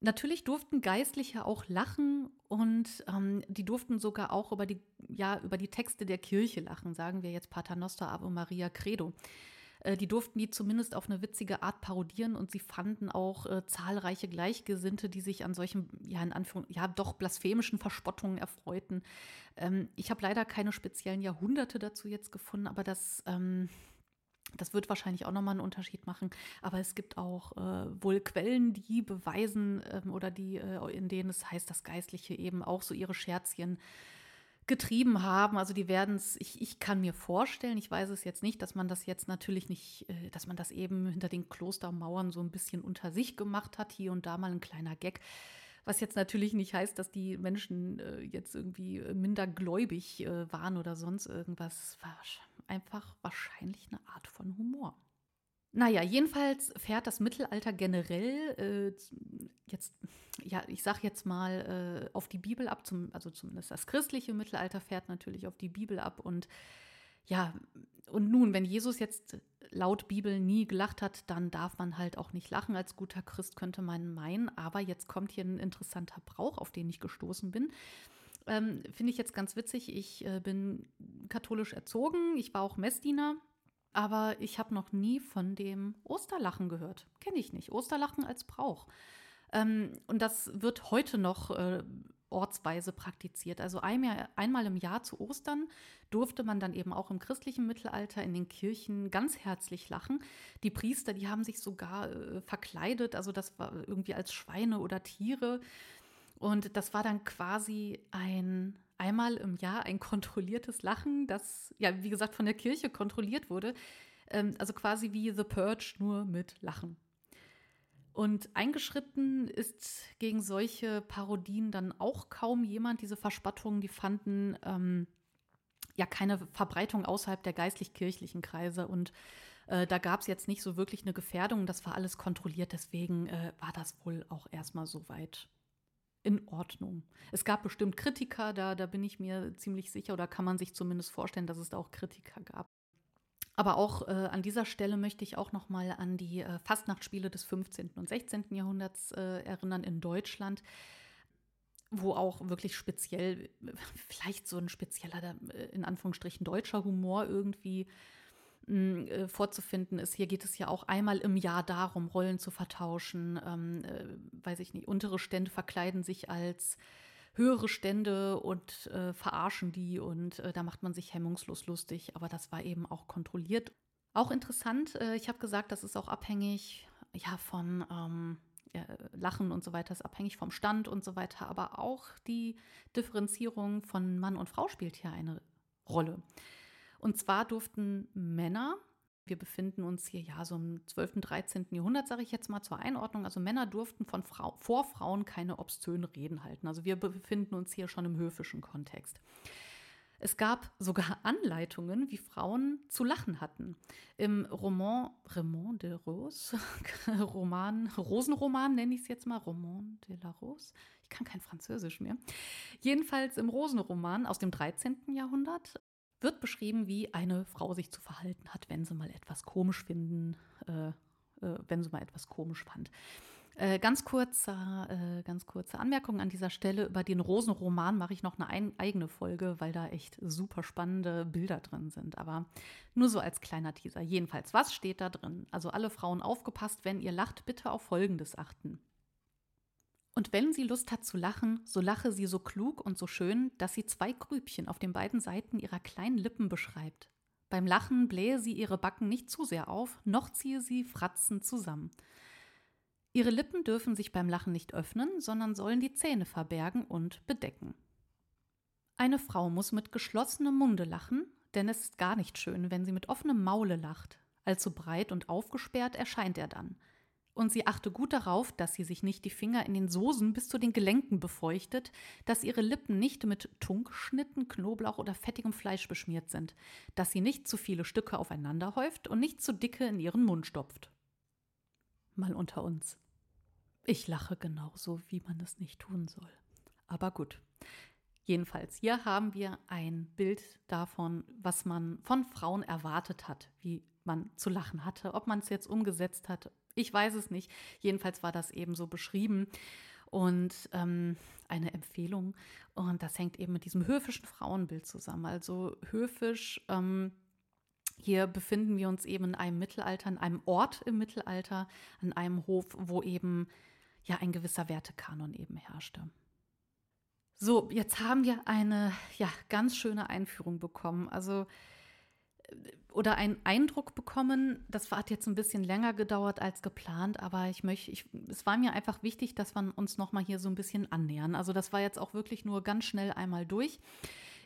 Natürlich durften Geistliche auch lachen und ähm, die durften sogar auch über die, ja, über die Texte der Kirche lachen, sagen wir jetzt Paternoster, Ave Maria, Credo. Äh, die durften die zumindest auf eine witzige Art parodieren und sie fanden auch äh, zahlreiche Gleichgesinnte, die sich an solchen, ja, in Anführung, ja, doch blasphemischen Verspottungen erfreuten. Ähm, ich habe leider keine speziellen Jahrhunderte dazu jetzt gefunden, aber das, ähm, das wird wahrscheinlich auch nochmal einen Unterschied machen. Aber es gibt auch äh, wohl Quellen, die beweisen ähm, oder die, äh, in denen es heißt, dass Geistliche eben auch so ihre Scherzchen getrieben haben. Also die werden es, ich, ich kann mir vorstellen, ich weiß es jetzt nicht, dass man das jetzt natürlich nicht, äh, dass man das eben hinter den Klostermauern so ein bisschen unter sich gemacht hat, hier und da mal ein kleiner Gag. Was jetzt natürlich nicht heißt, dass die Menschen äh, jetzt irgendwie minder gläubig äh, waren oder sonst irgendwas. War einfach wahrscheinlich eine Art von Humor. Naja, jedenfalls fährt das Mittelalter generell, äh, jetzt ja, ich sage jetzt mal, äh, auf die Bibel ab, zum, also zumindest das christliche Mittelalter fährt natürlich auf die Bibel ab. Und ja, und nun, wenn Jesus jetzt laut Bibel nie gelacht hat, dann darf man halt auch nicht lachen. Als guter Christ könnte man meinen. Aber jetzt kommt hier ein interessanter Brauch, auf den ich gestoßen bin. Ähm, Finde ich jetzt ganz witzig. Ich äh, bin katholisch erzogen. Ich war auch Messdiener. Aber ich habe noch nie von dem Osterlachen gehört. Kenne ich nicht. Osterlachen als Brauch. Ähm, und das wird heute noch äh, ortsweise praktiziert. Also einmal, einmal im Jahr zu Ostern durfte man dann eben auch im christlichen Mittelalter in den Kirchen ganz herzlich lachen. Die Priester, die haben sich sogar äh, verkleidet, also das war irgendwie als Schweine oder Tiere. Und das war dann quasi ein einmal im Jahr ein kontrolliertes Lachen, das ja, wie gesagt, von der Kirche kontrolliert wurde. Ähm, also quasi wie The Purge, nur mit Lachen. Und eingeschritten ist gegen solche Parodien dann auch kaum jemand. Diese Verspattungen, die fanden ähm, ja keine Verbreitung außerhalb der geistlich-kirchlichen Kreise. Und äh, da gab es jetzt nicht so wirklich eine Gefährdung. Das war alles kontrolliert. Deswegen äh, war das wohl auch erstmal so weit in Ordnung. Es gab bestimmt Kritiker, da, da bin ich mir ziemlich sicher, oder kann man sich zumindest vorstellen, dass es da auch Kritiker gab. Aber auch äh, an dieser Stelle möchte ich auch noch mal an die äh, Fastnachtsspiele des 15. und 16. Jahrhunderts äh, erinnern in Deutschland, wo auch wirklich speziell, (laughs) vielleicht so ein spezieller, äh, in Anführungsstrichen, deutscher Humor irgendwie hm, äh, vorzufinden ist. Hier geht es ja auch einmal im Jahr darum, Rollen zu vertauschen. Ähm, äh, weiß ich nicht, untere Stände verkleiden sich als höhere Stände und äh, verarschen die und äh, da macht man sich hemmungslos lustig, aber das war eben auch kontrolliert. Auch interessant, äh, ich habe gesagt, das ist auch abhängig ja, von ähm, Lachen und so weiter, ist abhängig vom Stand und so weiter, aber auch die Differenzierung von Mann und Frau spielt hier eine Rolle. Und zwar durften Männer wir befinden uns hier ja so im 12., 13. Jahrhundert, sage ich jetzt mal zur Einordnung. Also Männer durften von Frau, vor Frauen keine obszönen Reden halten. Also wir befinden uns hier schon im höfischen Kontext. Es gab sogar (laughs) Anleitungen, wie Frauen zu lachen hatten. Im Roman Raymond de Rose, (laughs) Roman, Rosenroman nenne ich es jetzt mal, Roman de la Rose. Ich kann kein Französisch mehr. Jedenfalls im Rosenroman aus dem 13. Jahrhundert wird beschrieben, wie eine Frau sich zu verhalten hat, wenn sie mal etwas komisch finden, äh, äh, wenn sie mal etwas komisch fand. Äh, ganz, kurzer, äh, ganz kurze Anmerkung an dieser Stelle. Über den Rosenroman mache ich noch eine ein, eigene Folge, weil da echt super spannende Bilder drin sind. Aber nur so als kleiner Teaser. Jedenfalls, was steht da drin? Also alle Frauen aufgepasst, wenn ihr lacht, bitte auf Folgendes achten. Und wenn sie Lust hat zu lachen, so lache sie so klug und so schön, dass sie zwei Grübchen auf den beiden Seiten ihrer kleinen Lippen beschreibt. Beim Lachen blähe sie ihre Backen nicht zu sehr auf, noch ziehe sie Fratzen zusammen. Ihre Lippen dürfen sich beim Lachen nicht öffnen, sondern sollen die Zähne verbergen und bedecken. Eine Frau muss mit geschlossenem Munde lachen, denn es ist gar nicht schön, wenn sie mit offenem Maule lacht. Allzu breit und aufgesperrt erscheint er dann – und sie achte gut darauf, dass sie sich nicht die Finger in den Soßen bis zu den Gelenken befeuchtet, dass ihre Lippen nicht mit Tunkschnitten, Knoblauch oder fettigem Fleisch beschmiert sind, dass sie nicht zu viele Stücke aufeinander häuft und nicht zu dicke in ihren Mund stopft. Mal unter uns. Ich lache genauso, wie man es nicht tun soll. Aber gut. Jedenfalls, hier haben wir ein Bild davon, was man von Frauen erwartet hat, wie man zu lachen hatte. Ob man es jetzt umgesetzt hat ich weiß es nicht. Jedenfalls war das eben so beschrieben und ähm, eine Empfehlung. Und das hängt eben mit diesem höfischen Frauenbild zusammen. Also höfisch. Ähm, hier befinden wir uns eben in einem Mittelalter, in einem Ort im Mittelalter, an einem Hof, wo eben ja ein gewisser Wertekanon eben herrschte. So, jetzt haben wir eine ja ganz schöne Einführung bekommen. Also oder einen Eindruck bekommen. Das hat jetzt ein bisschen länger gedauert als geplant, aber ich möchte, ich, es war mir einfach wichtig, dass wir uns nochmal hier so ein bisschen annähern. Also das war jetzt auch wirklich nur ganz schnell einmal durch.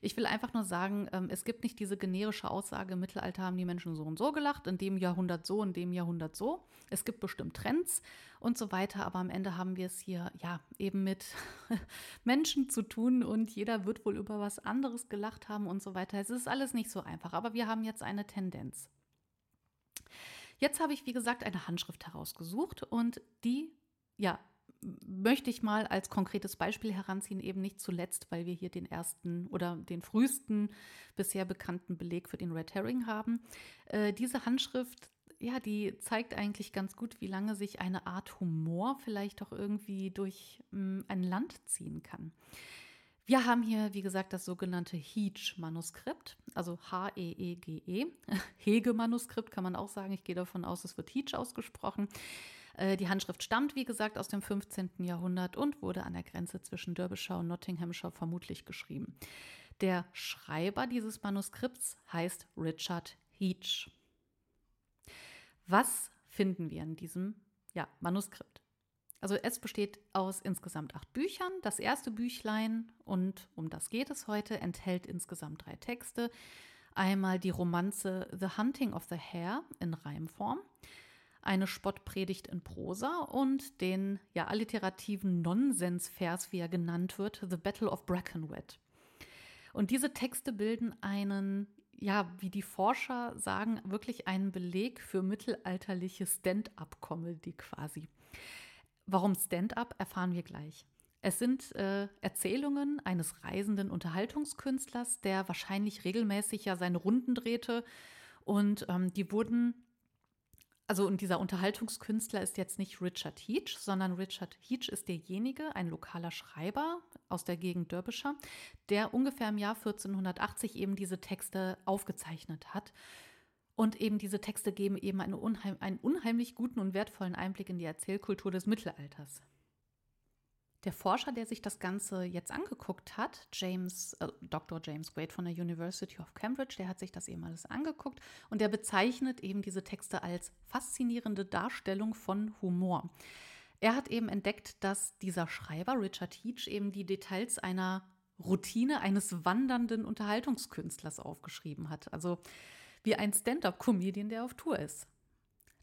Ich will einfach nur sagen, ähm, es gibt nicht diese generische Aussage, im Mittelalter haben die Menschen so und so gelacht, in dem Jahrhundert so, in dem Jahrhundert so. Es gibt bestimmt Trends und so weiter, aber am Ende haben wir es hier ja eben mit (laughs) Menschen zu tun und jeder wird wohl über was anderes gelacht haben und so weiter. Es ist alles nicht so einfach, aber wir haben jetzt eine Tendenz. Jetzt habe ich, wie gesagt, eine Handschrift herausgesucht und die, ja, möchte ich mal als konkretes Beispiel heranziehen, eben nicht zuletzt, weil wir hier den ersten oder den frühesten bisher bekannten Beleg für den Red Herring haben. Äh, diese Handschrift, ja, die zeigt eigentlich ganz gut, wie lange sich eine Art Humor vielleicht auch irgendwie durch mh, mm, ein Land ziehen kann. Wir haben hier, wie gesagt, das sogenannte Heech-Manuskript, also H-E-E-G-E. -E. (laughs) Hege-Manuskript kann man auch sagen. Ich gehe davon aus, es wird Heech ausgesprochen. Äh, die Handschrift stammt, wie gesagt, aus dem 15. Jahrhundert und wurde an der Grenze zwischen Derbyshire und Nottinghamshire vermutlich geschrieben. Der Schreiber dieses Manuskripts heißt Richard Heech. Was finden wir in diesem ja, Manuskript? Also es besteht aus insgesamt acht Büchern. Das erste Büchlein, und um das geht es heute, enthält insgesamt drei Texte. Einmal die Romanze The Hunting of the Hare in Reimform, eine Spottpredigt in Prosa und den ja alliterativen Nonsensvers, wie er genannt wird, The Battle of Brackenwood. Und diese Texte bilden einen, ja, wie die Forscher sagen, wirklich einen Beleg für mittelalterliche Stand-up-Comedy quasi. Warum Stand-up, erfahren wir gleich. Es sind äh, Erzählungen eines reisenden Unterhaltungskünstlers, der wahrscheinlich regelmäßig ja seine Runden drehte. Und ähm, die wurden also und dieser Unterhaltungskünstler ist jetzt nicht Richard Heach, sondern Richard Heach ist derjenige, ein lokaler Schreiber aus der Gegend Derbyshire, der ungefähr im Jahr 1480 eben diese Texte aufgezeichnet hat. Und eben diese Texte geben eben eine unheim einen unheimlich guten und wertvollen Einblick in die Erzählkultur des Mittelalters. Der Forscher, der sich das Ganze jetzt angeguckt hat, James, äh, Dr. James Wade von der University of Cambridge, der hat sich das eben alles angeguckt und der bezeichnet eben diese Texte als faszinierende Darstellung von Humor. Er hat eben entdeckt, dass dieser Schreiber Richard Heach eben die Details einer Routine eines wandernden Unterhaltungskünstlers aufgeschrieben hat. Also wie ein Stand-up-Comedian, der auf Tour ist.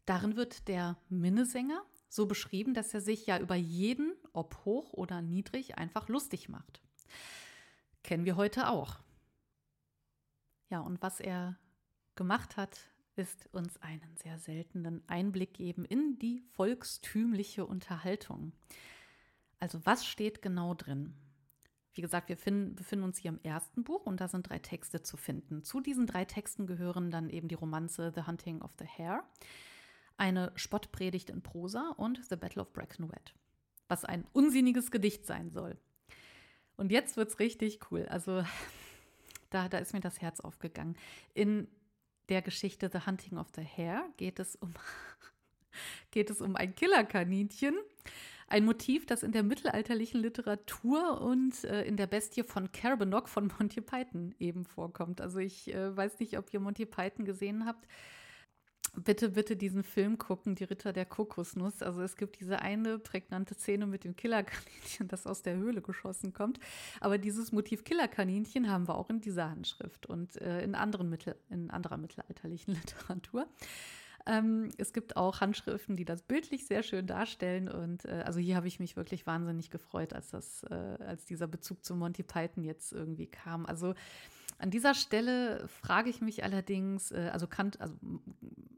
Darin wird der Minnesänger so beschrieben, dass er sich ja über jeden, ob hoch oder niedrig, einfach lustig macht. Kennen wir heute auch. Ja, und was er gemacht hat, ist uns einen sehr seltenen Einblick geben in die volkstümliche Unterhaltung. Also was steht genau drin? Wie gesagt, wir finden, befinden uns hier im ersten Buch und da sind drei Texte zu finden. Zu diesen drei Texten gehören dann eben die Romanze The Hunting of the Hare, eine Spottpredigt in Prosa und The Battle of Brackenwood, was ein unsinniges Gedicht sein soll. Und jetzt wird es richtig cool. Also (laughs) da, da ist mir das Herz aufgegangen. In der Geschichte The Hunting of the Hare geht es um, (laughs) geht es um ein Killerkaninchen. Ein Motiv, das in der mittelalterlichen Literatur und äh, in der Bestie von Carbanock von Monty Python eben vorkommt. Also ich äh, weiß nicht, ob ihr Monty Python gesehen habt bitte, bitte diesen Film gucken, Die Ritter der Kokosnuss. Also es gibt diese eine prägnante Szene mit dem Killerkaninchen, (laughs) das aus der Höhle geschossen kommt. Aber dieses Motiv Killerkaninchen haben wir auch in dieser Handschrift und äh, in anderen Mittel, in anderer mittelalterlichen (laughs) Literatur. Ähm, es gibt auch Handschriften, die das bildlich sehr schön darstellen. Und äh, also hier habe ich mich wirklich wahnsinnig gefreut, als das, äh, als dieser Bezug zu Monty Python jetzt irgendwie kam. Also an dieser Stelle frage ich mich allerdings, äh, also, Kant, also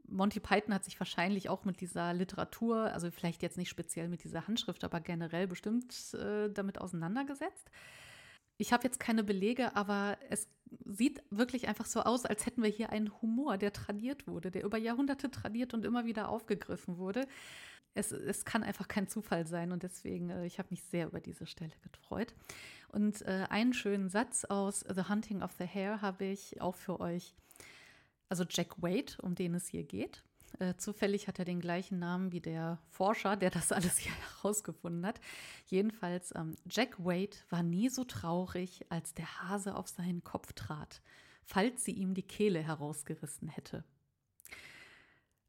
Monty Python hat sich wahrscheinlich auch mit dieser Literatur, also vielleicht jetzt nicht speziell mit dieser Handschrift, aber generell bestimmt äh, damit auseinandergesetzt. Ich habe jetzt keine Belege, aber es sieht wirklich einfach so aus, als hätten wir hier einen Humor, der tradiert wurde, der über Jahrhunderte tradiert und immer wieder aufgegriffen wurde. Es, es kann einfach kein Zufall sein und deswegen, äh, ich habe mich sehr über diese Stelle gefreut. Und äh, einen schönen Satz aus The Hunting of the Hare habe ich auch für euch. Also Jack Wade, um den es hier geht. Äh, zufällig hat er den gleichen Namen wie der Forscher, der das alles hier (laughs) herausgefunden hat. Jedenfalls, ähm, Jack Wade war nie so traurig, als der Hase auf seinen Kopf trat, falls sie ihm die Kehle herausgerissen hätte.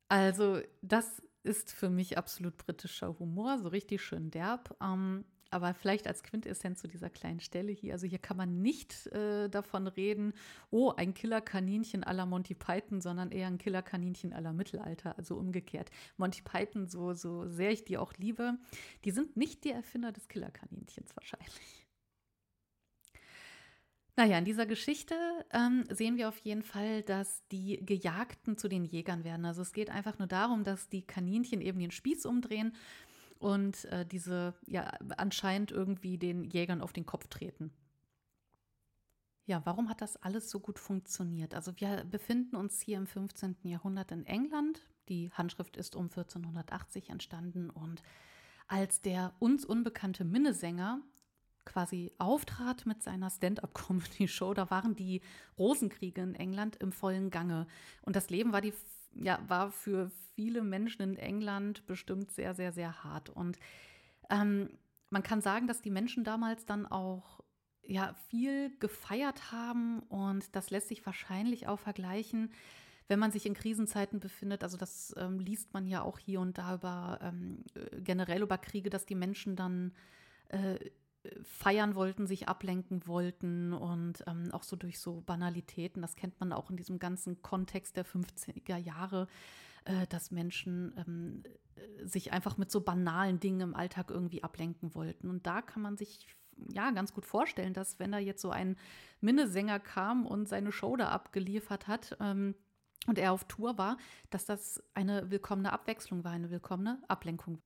Also, das ist für mich absolut britischer Humor, so richtig schön derb. Ähm, aber vielleicht als Quintessenz zu dieser kleinen Stelle hier. Also hier kann man nicht äh, davon reden, oh, ein Killerkaninchen aller Monty Python, sondern eher ein Killerkaninchen aller Mittelalter, also umgekehrt. Monty Python, so, so sehr ich die auch liebe, die sind nicht die Erfinder des Killerkaninchens wahrscheinlich. Naja, in dieser Geschichte ähm, sehen wir auf jeden Fall, dass die Gejagten zu den Jägern werden. Also es geht einfach nur darum, dass die Kaninchen eben den Spieß umdrehen und äh, diese ja anscheinend irgendwie den Jägern auf den Kopf treten. Ja, warum hat das alles so gut funktioniert? Also wir befinden uns hier im 15. Jahrhundert in England. Die Handschrift ist um 1480 entstanden und als der uns unbekannte Minnesänger quasi auftrat mit seiner Stand-up-Comedy-Show, da waren die Rosenkriege in England im vollen Gange und das Leben war die ja war für viele Menschen in England bestimmt sehr sehr sehr hart und ähm, man kann sagen, dass die Menschen damals dann auch ja viel gefeiert haben und das lässt sich wahrscheinlich auch vergleichen, wenn man sich in Krisenzeiten befindet. Also das ähm, liest man ja auch hier und da über ähm, äh, generell über Kriege, dass die Menschen dann äh, feiern wollten, sich ablenken wollten und ähm, auch so durch so Banalitäten. Das kennt man auch in diesem ganzen Kontext der 50er Jahre, äh, dass Menschen ähm, äh, sich einfach mit so banalen Dingen im Alltag irgendwie ablenken wollten. Und da kann man sich ja ganz gut vorstellen, dass wenn da jetzt so ein Minnesänger kam und seine Show da abgeliefert hat ähm, und er auf Tour war, dass das eine willkommene Abwechslung war, eine willkommene Ablenkung.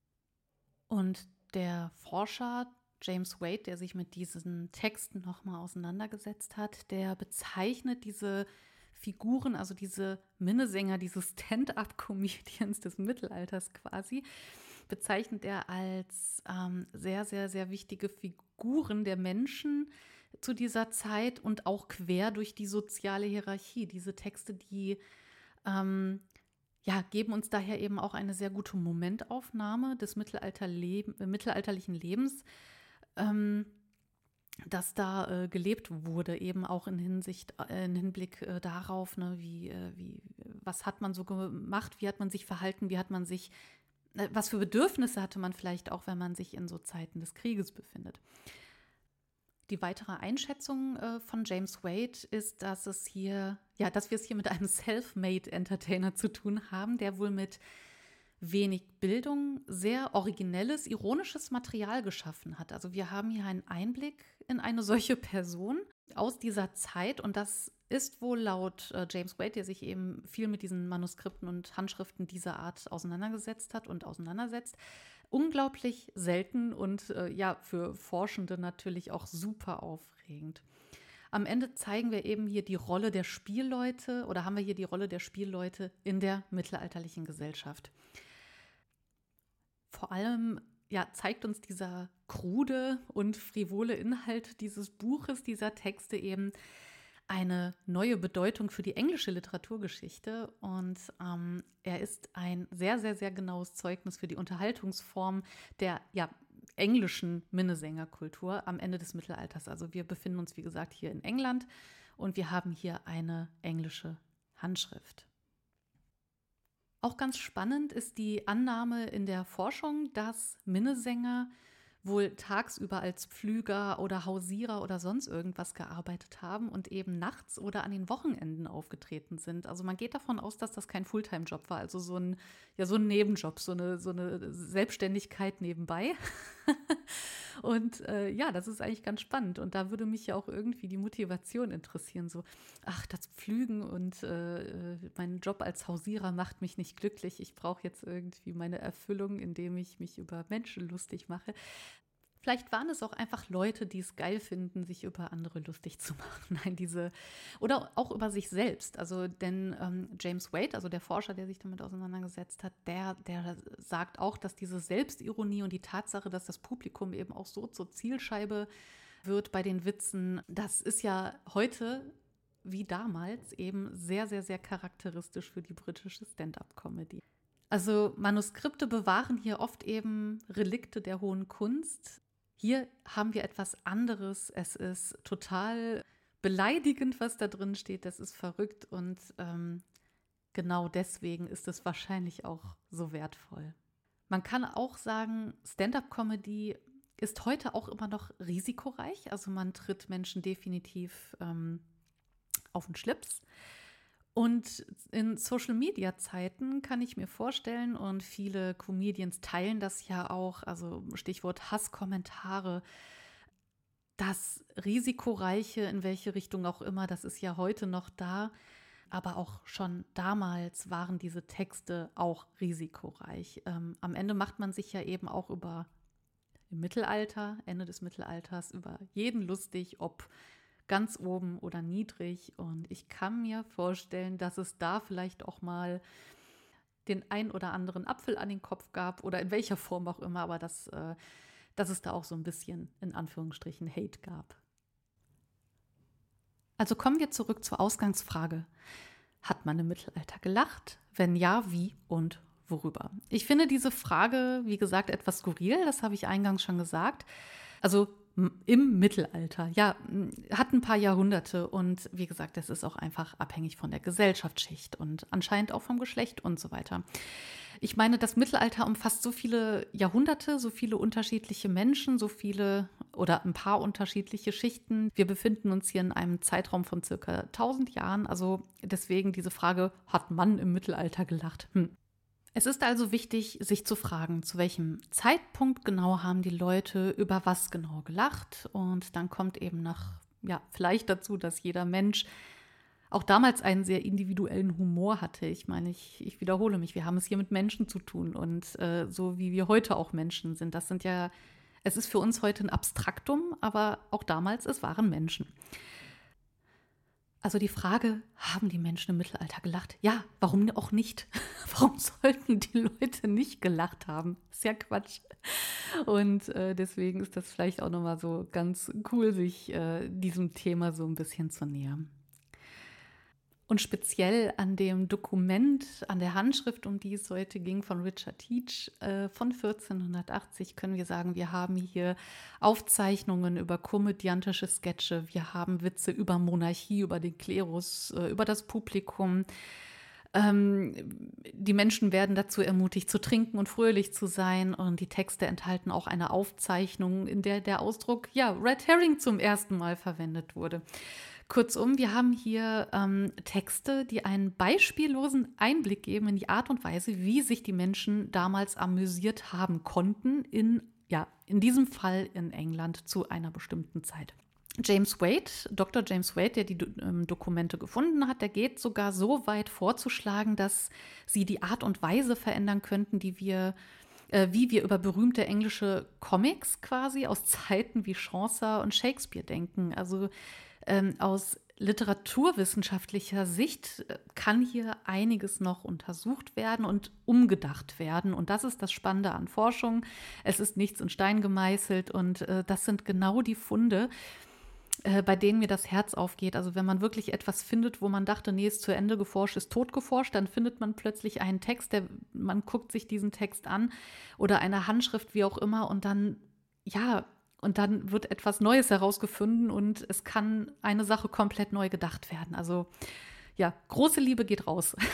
Und der Forscher James Wade, der sich mit diesen Texten nochmal auseinandergesetzt hat, der bezeichnet diese Figuren, also diese Minnesänger, diese Stand-up-Comedians des Mittelalters quasi, bezeichnet er als ähm, sehr, sehr, sehr wichtige Figuren der Menschen zu dieser Zeit und auch quer durch die soziale Hierarchie. Diese Texte, die ähm, ja, geben uns daher eben auch eine sehr gute Momentaufnahme des Mittelalter -Leben, äh, mittelalterlichen Lebens, ähm, dass da äh, gelebt wurde, eben auch in Hinsicht, äh, in Hinblick äh, darauf, ne, wie, äh, wie, was hat man so gemacht, wie hat man sich verhalten, wie hat man sich äh, was für Bedürfnisse hatte man vielleicht auch, wenn man sich in so Zeiten des Krieges befindet. Die weitere Einschätzung äh, von James Wade ist, dass es hier, ja, dass wir es hier mit einem (laughs) Self-Made Entertainer zu tun haben, der wohl mit wenig Bildung sehr originelles, ironisches Material geschaffen hat. Also wir haben hier einen Einblick in eine solche Person aus dieser Zeit und das ist wohl laut äh, James Wade, der sich eben viel mit diesen Manuskripten und Handschriften dieser Art auseinandergesetzt hat und auseinandersetzt, unglaublich selten und äh, ja, für Forschende natürlich auch super aufregend. Am Ende zeigen wir eben hier die Rolle der Spielleute oder haben wir hier die Rolle der Spielleute in der mittelalterlichen Gesellschaft. Vor allem ja, zeigt uns dieser krude und frivole Inhalt dieses Buches, dieser Texte eben eine neue Bedeutung für die englische Literaturgeschichte. Und ähm, er ist ein sehr, sehr, sehr genaues Zeugnis für die Unterhaltungsform der ja, englischen Minnesängerkultur am Ende des Mittelalters. Also wir befinden uns, wie gesagt, hier in England und wir haben hier eine englische Handschrift. Auch ganz spannend ist die Annahme in der Forschung, dass Minnesänger wohl tagsüber als Pflüger oder Hausierer oder sonst irgendwas gearbeitet haben und eben nachts oder an den Wochenenden aufgetreten sind. Also man geht davon aus, dass das kein Fulltime-Job war, also so ein, ja, so ein Nebenjob, so eine, so eine Selbstständigkeit nebenbei. (laughs) und äh, ja, das ist eigentlich ganz spannend. Und da würde mich ja auch irgendwie die Motivation interessieren. So, ach, das Pflügen und äh, mein Job als Hausierer macht mich nicht glücklich. Ich brauche jetzt irgendwie meine Erfüllung, indem ich mich über Menschen lustig mache. Vielleicht waren es auch einfach Leute, die es geil finden, sich über andere lustig zu machen. (laughs) Nein, diese oder auch über sich selbst. Also denn ähm, James Wade, also der Forscher, der sich damit auseinandergesetzt hat, der, der sagt auch, dass diese Selbstironie und die Tatsache, dass das Publikum eben auch so zur Zielscheibe wird bei den Witzen, das ist ja heute wie damals eben sehr, sehr, sehr charakteristisch für die britische Stand-up-Comedy. Also Manuskripte bewahren hier oft eben Relikte der hohen Kunst. Hier haben wir etwas anderes. Es ist total beleidigend, was da drin steht. Das ist verrückt und ähm, genau deswegen ist es wahrscheinlich auch so wertvoll. Man kann auch sagen, Stand-up-Comedy ist heute auch immer noch risikoreich. Also man tritt Menschen definitiv ähm, auf den Schlips. Und in Social-Media-Zeiten kann ich mir vorstellen, und viele Comedians teilen das ja auch, also Stichwort Hasskommentare, das Risikoreiche, in welche Richtung auch immer, das ist ja heute noch da. aber auch schon damals waren diese Texte auch risikoreich. Ähm, am Ende macht man sich ja eben auch über im Mittelalter, Ende des Mittelalters, über jeden lustig, ob ganz oben oder niedrig. Und ich kann mir vorstellen, dass es da vielleicht auch mal den ein oder anderen Apfel an den Kopf gab oder in welcher Form auch immer, aber dass, äh, dass es da auch so ein bisschen in Anführungsstrichen Hate gab. Also kommen wir zurück zur Ausgangsfrage. Hat man im Mittelalter gelacht? Wenn ja, wie und worüber? Ich finde diese Frage, wie gesagt, etwas skurril, das habe ich eingangs schon gesagt. Also im Mittelalter, ja, hat ein paar Jahrhunderte und wie gesagt, das ist auch einfach abhängig von der Gesellschaftsschicht und anscheinend auch vom Geschlecht und so weiter. Ich meine, das Mittelalter umfasst so viele Jahrhunderte, so viele unterschiedliche Menschen, so viele oder ein paar unterschiedliche Schichten. Wir befinden uns hier in einem Zeitraum von circa 1000 Jahren. Also deswegen diese Frage, hat man im Mittelalter gelacht? Hm. Es ist also wichtig, sich zu fragen, zu welchem Zeitpunkt genau haben die Leute über was genau gelacht. Und dann kommt eben nach, ja, vielleicht dazu, dass jeder Mensch auch damals einen sehr individuellen Humor hatte. Ich meine, ich, ich wiederhole mich, wir haben es hier mit Menschen zu tun und äh, so wie wir heute auch Menschen sind. Das sind ja, es ist für uns heute ein Abstraktum, aber auch damals, es waren Menschen. Also die Frage, haben die Menschen im Mittelalter gelacht? Ja, warum auch nicht? (laughs) Warum sollten die Leute nicht gelacht haben? Ist ja Quatsch. Und äh, deswegen ist das vielleicht auch nochmal so ganz cool, sich äh, diesem Thema so ein bisschen zu nähern. Und speziell an dem Dokument, an der Handschrift, um die es heute ging, von Richard Teach äh, von 1480, können wir sagen, wir haben hier Aufzeichnungen über komödiantische Sketche, wir haben Witze über Monarchie, über den Klerus, äh, über das Publikum. Ähm, die Menschen werden dazu ermutigt, zu trinken und fröhlich zu sein. Und die Texte enthalten auch eine Aufzeichnung, in der der Ausdruck, ja, Red Herring zum ersten Mal verwendet wurde. Kurzum, wir haben hier ähm, Texte, die einen beispiellosen Einblick geben in die Art und Weise, wie sich die Menschen damals amüsiert haben konnten, in, ja, in diesem Fall in England zu einer bestimmten Zeit. James Wade, Dr. James Wade, der die ähm, Dokumente gefunden hat, der geht sogar so weit vorzuschlagen, dass sie die Art und Weise verändern könnten, die wir äh, wie wir über berühmte englische Comics quasi aus Zeiten wie Chaucer und Shakespeare denken. Also ähm, aus literaturwissenschaftlicher Sicht äh, kann hier einiges noch untersucht werden und umgedacht werden. Und das ist das Spannende an Forschung. Es ist nichts in Stein gemeißelt und äh, das sind genau die Funde, äh, bei denen mir das Herz aufgeht. Also wenn man wirklich etwas findet, wo man dachte, nee, ist zu Ende geforscht, ist tot geforscht, dann findet man plötzlich einen Text, der, man guckt sich diesen Text an oder eine Handschrift, wie auch immer, und dann, ja, und dann wird etwas Neues herausgefunden und es kann eine Sache komplett neu gedacht werden. Also ja, große Liebe geht raus. (laughs)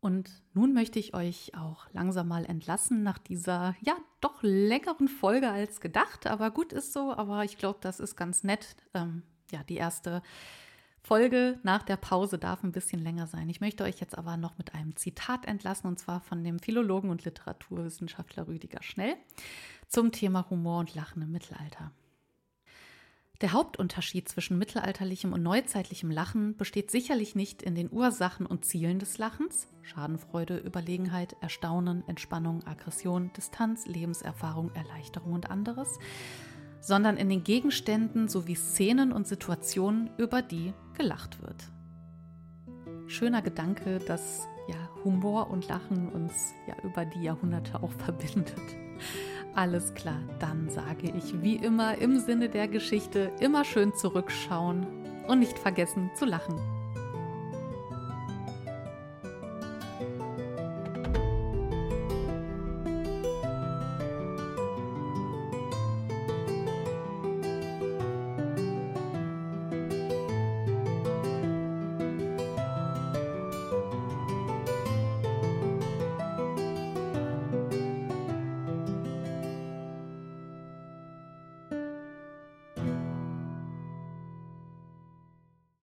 Und nun möchte ich euch auch langsam mal entlassen nach dieser, ja, doch längeren Folge als gedacht. Aber gut ist so, aber ich glaube, das ist ganz nett. Ähm, ja, die erste Folge nach der Pause darf ein bisschen länger sein. Ich möchte euch jetzt aber noch mit einem Zitat entlassen, und zwar von dem Philologen und Literaturwissenschaftler Rüdiger Schnell zum Thema Humor und Lachen im Mittelalter. Der Hauptunterschied zwischen mittelalterlichem und neuzeitlichem Lachen besteht sicherlich nicht in den Ursachen und Zielen des Lachens Schadenfreude, Überlegenheit, Erstaunen, Entspannung, Aggression, Distanz, Lebenserfahrung, Erleichterung und anderes, sondern in den Gegenständen sowie Szenen und Situationen, über die gelacht wird. Schöner Gedanke, dass ja, Humor und Lachen uns ja über die Jahrhunderte auch (laughs) verbindet. Alles klar, dann sage ich wie immer im Sinne der Geschichte immer schön zurückschauen und nicht vergessen zu lachen.